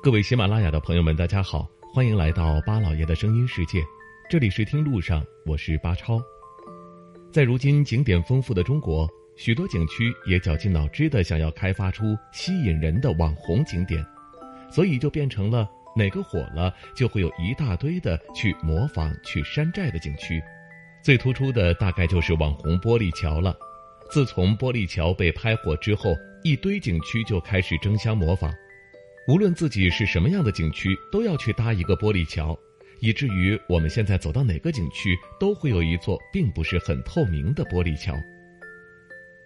各位喜马拉雅的朋友们，大家好，欢迎来到巴老爷的声音世界。这里是听路上，我是巴超。在如今景点丰富的中国，许多景区也绞尽脑汁的想要开发出吸引人的网红景点，所以就变成了哪个火了，就会有一大堆的去模仿、去山寨的景区。最突出的大概就是网红玻璃桥了。自从玻璃桥被拍火之后，一堆景区就开始争相模仿。无论自己是什么样的景区，都要去搭一个玻璃桥，以至于我们现在走到哪个景区，都会有一座并不是很透明的玻璃桥。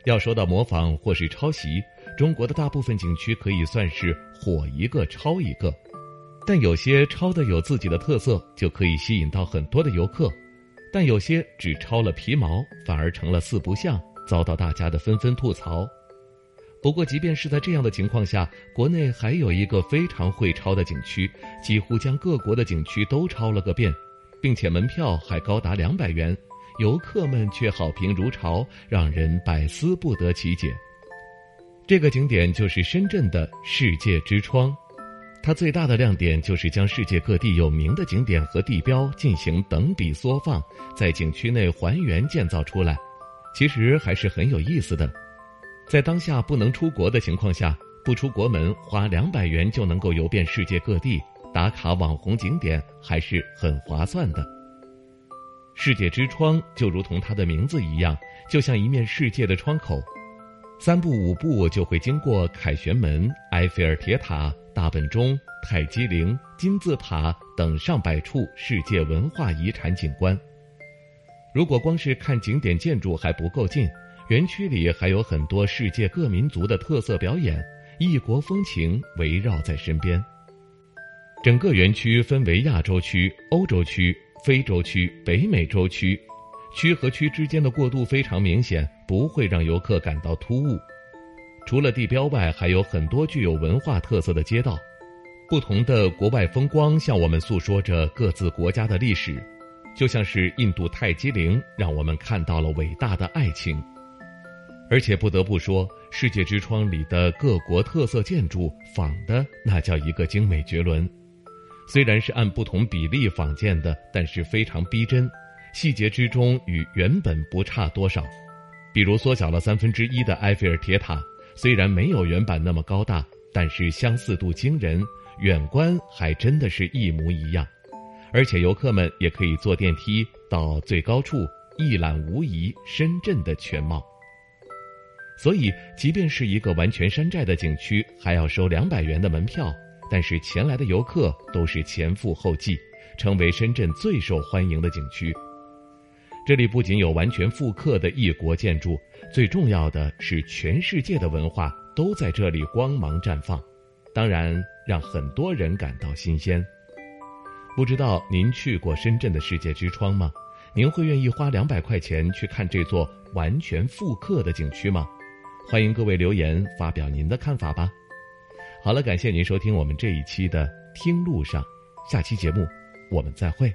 要说到模仿或是抄袭，中国的大部分景区可以算是火一个抄一个，但有些抄的有自己的特色，就可以吸引到很多的游客；但有些只抄了皮毛，反而成了四不像，遭到大家的纷纷吐槽。不过，即便是在这样的情况下，国内还有一个非常会抄的景区，几乎将各国的景区都抄了个遍，并且门票还高达两百元，游客们却好评如潮，让人百思不得其解。这个景点就是深圳的世界之窗，它最大的亮点就是将世界各地有名的景点和地标进行等比缩放，在景区内还原建造出来，其实还是很有意思的。在当下不能出国的情况下，不出国门花两百元就能够游遍世界各地，打卡网红景点还是很划算的。世界之窗就如同它的名字一样，就像一面世界的窗口，三步五步就会经过凯旋门、埃菲尔铁塔、大本钟、泰姬陵、金字塔等上百处世界文化遗产景观。如果光是看景点建筑还不够劲。园区里还有很多世界各民族的特色表演，异国风情围绕在身边。整个园区分为亚洲区、欧洲区、非洲区、北美洲区，区和区之间的过渡非常明显，不会让游客感到突兀。除了地标外，还有很多具有文化特色的街道，不同的国外风光向我们诉说着各自国家的历史，就像是印度泰姬陵，让我们看到了伟大的爱情。而且不得不说，世界之窗里的各国特色建筑仿的那叫一个精美绝伦。虽然是按不同比例仿建的，但是非常逼真，细节之中与原本不差多少。比如缩小了三分之一的埃菲尔铁塔，虽然没有原版那么高大，但是相似度惊人，远观还真的是一模一样。而且游客们也可以坐电梯到最高处，一览无遗深圳的全貌。所以，即便是一个完全山寨的景区，还要收两百元的门票，但是前来的游客都是前赴后继，成为深圳最受欢迎的景区。这里不仅有完全复刻的异国建筑，最重要的是全世界的文化都在这里光芒绽放，当然让很多人感到新鲜。不知道您去过深圳的世界之窗吗？您会愿意花两百块钱去看这座完全复刻的景区吗？欢迎各位留言发表您的看法吧。好了，感谢您收听我们这一期的《听路上》，下期节目我们再会。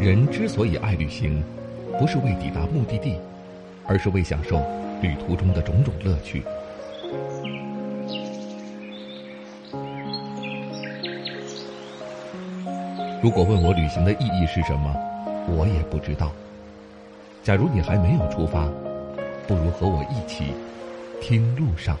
人之所以爱旅行，不是为抵达目的地，而是为享受旅途中的种种乐趣。如果问我旅行的意义是什么，我也不知道。假如你还没有出发，不如和我一起听路上。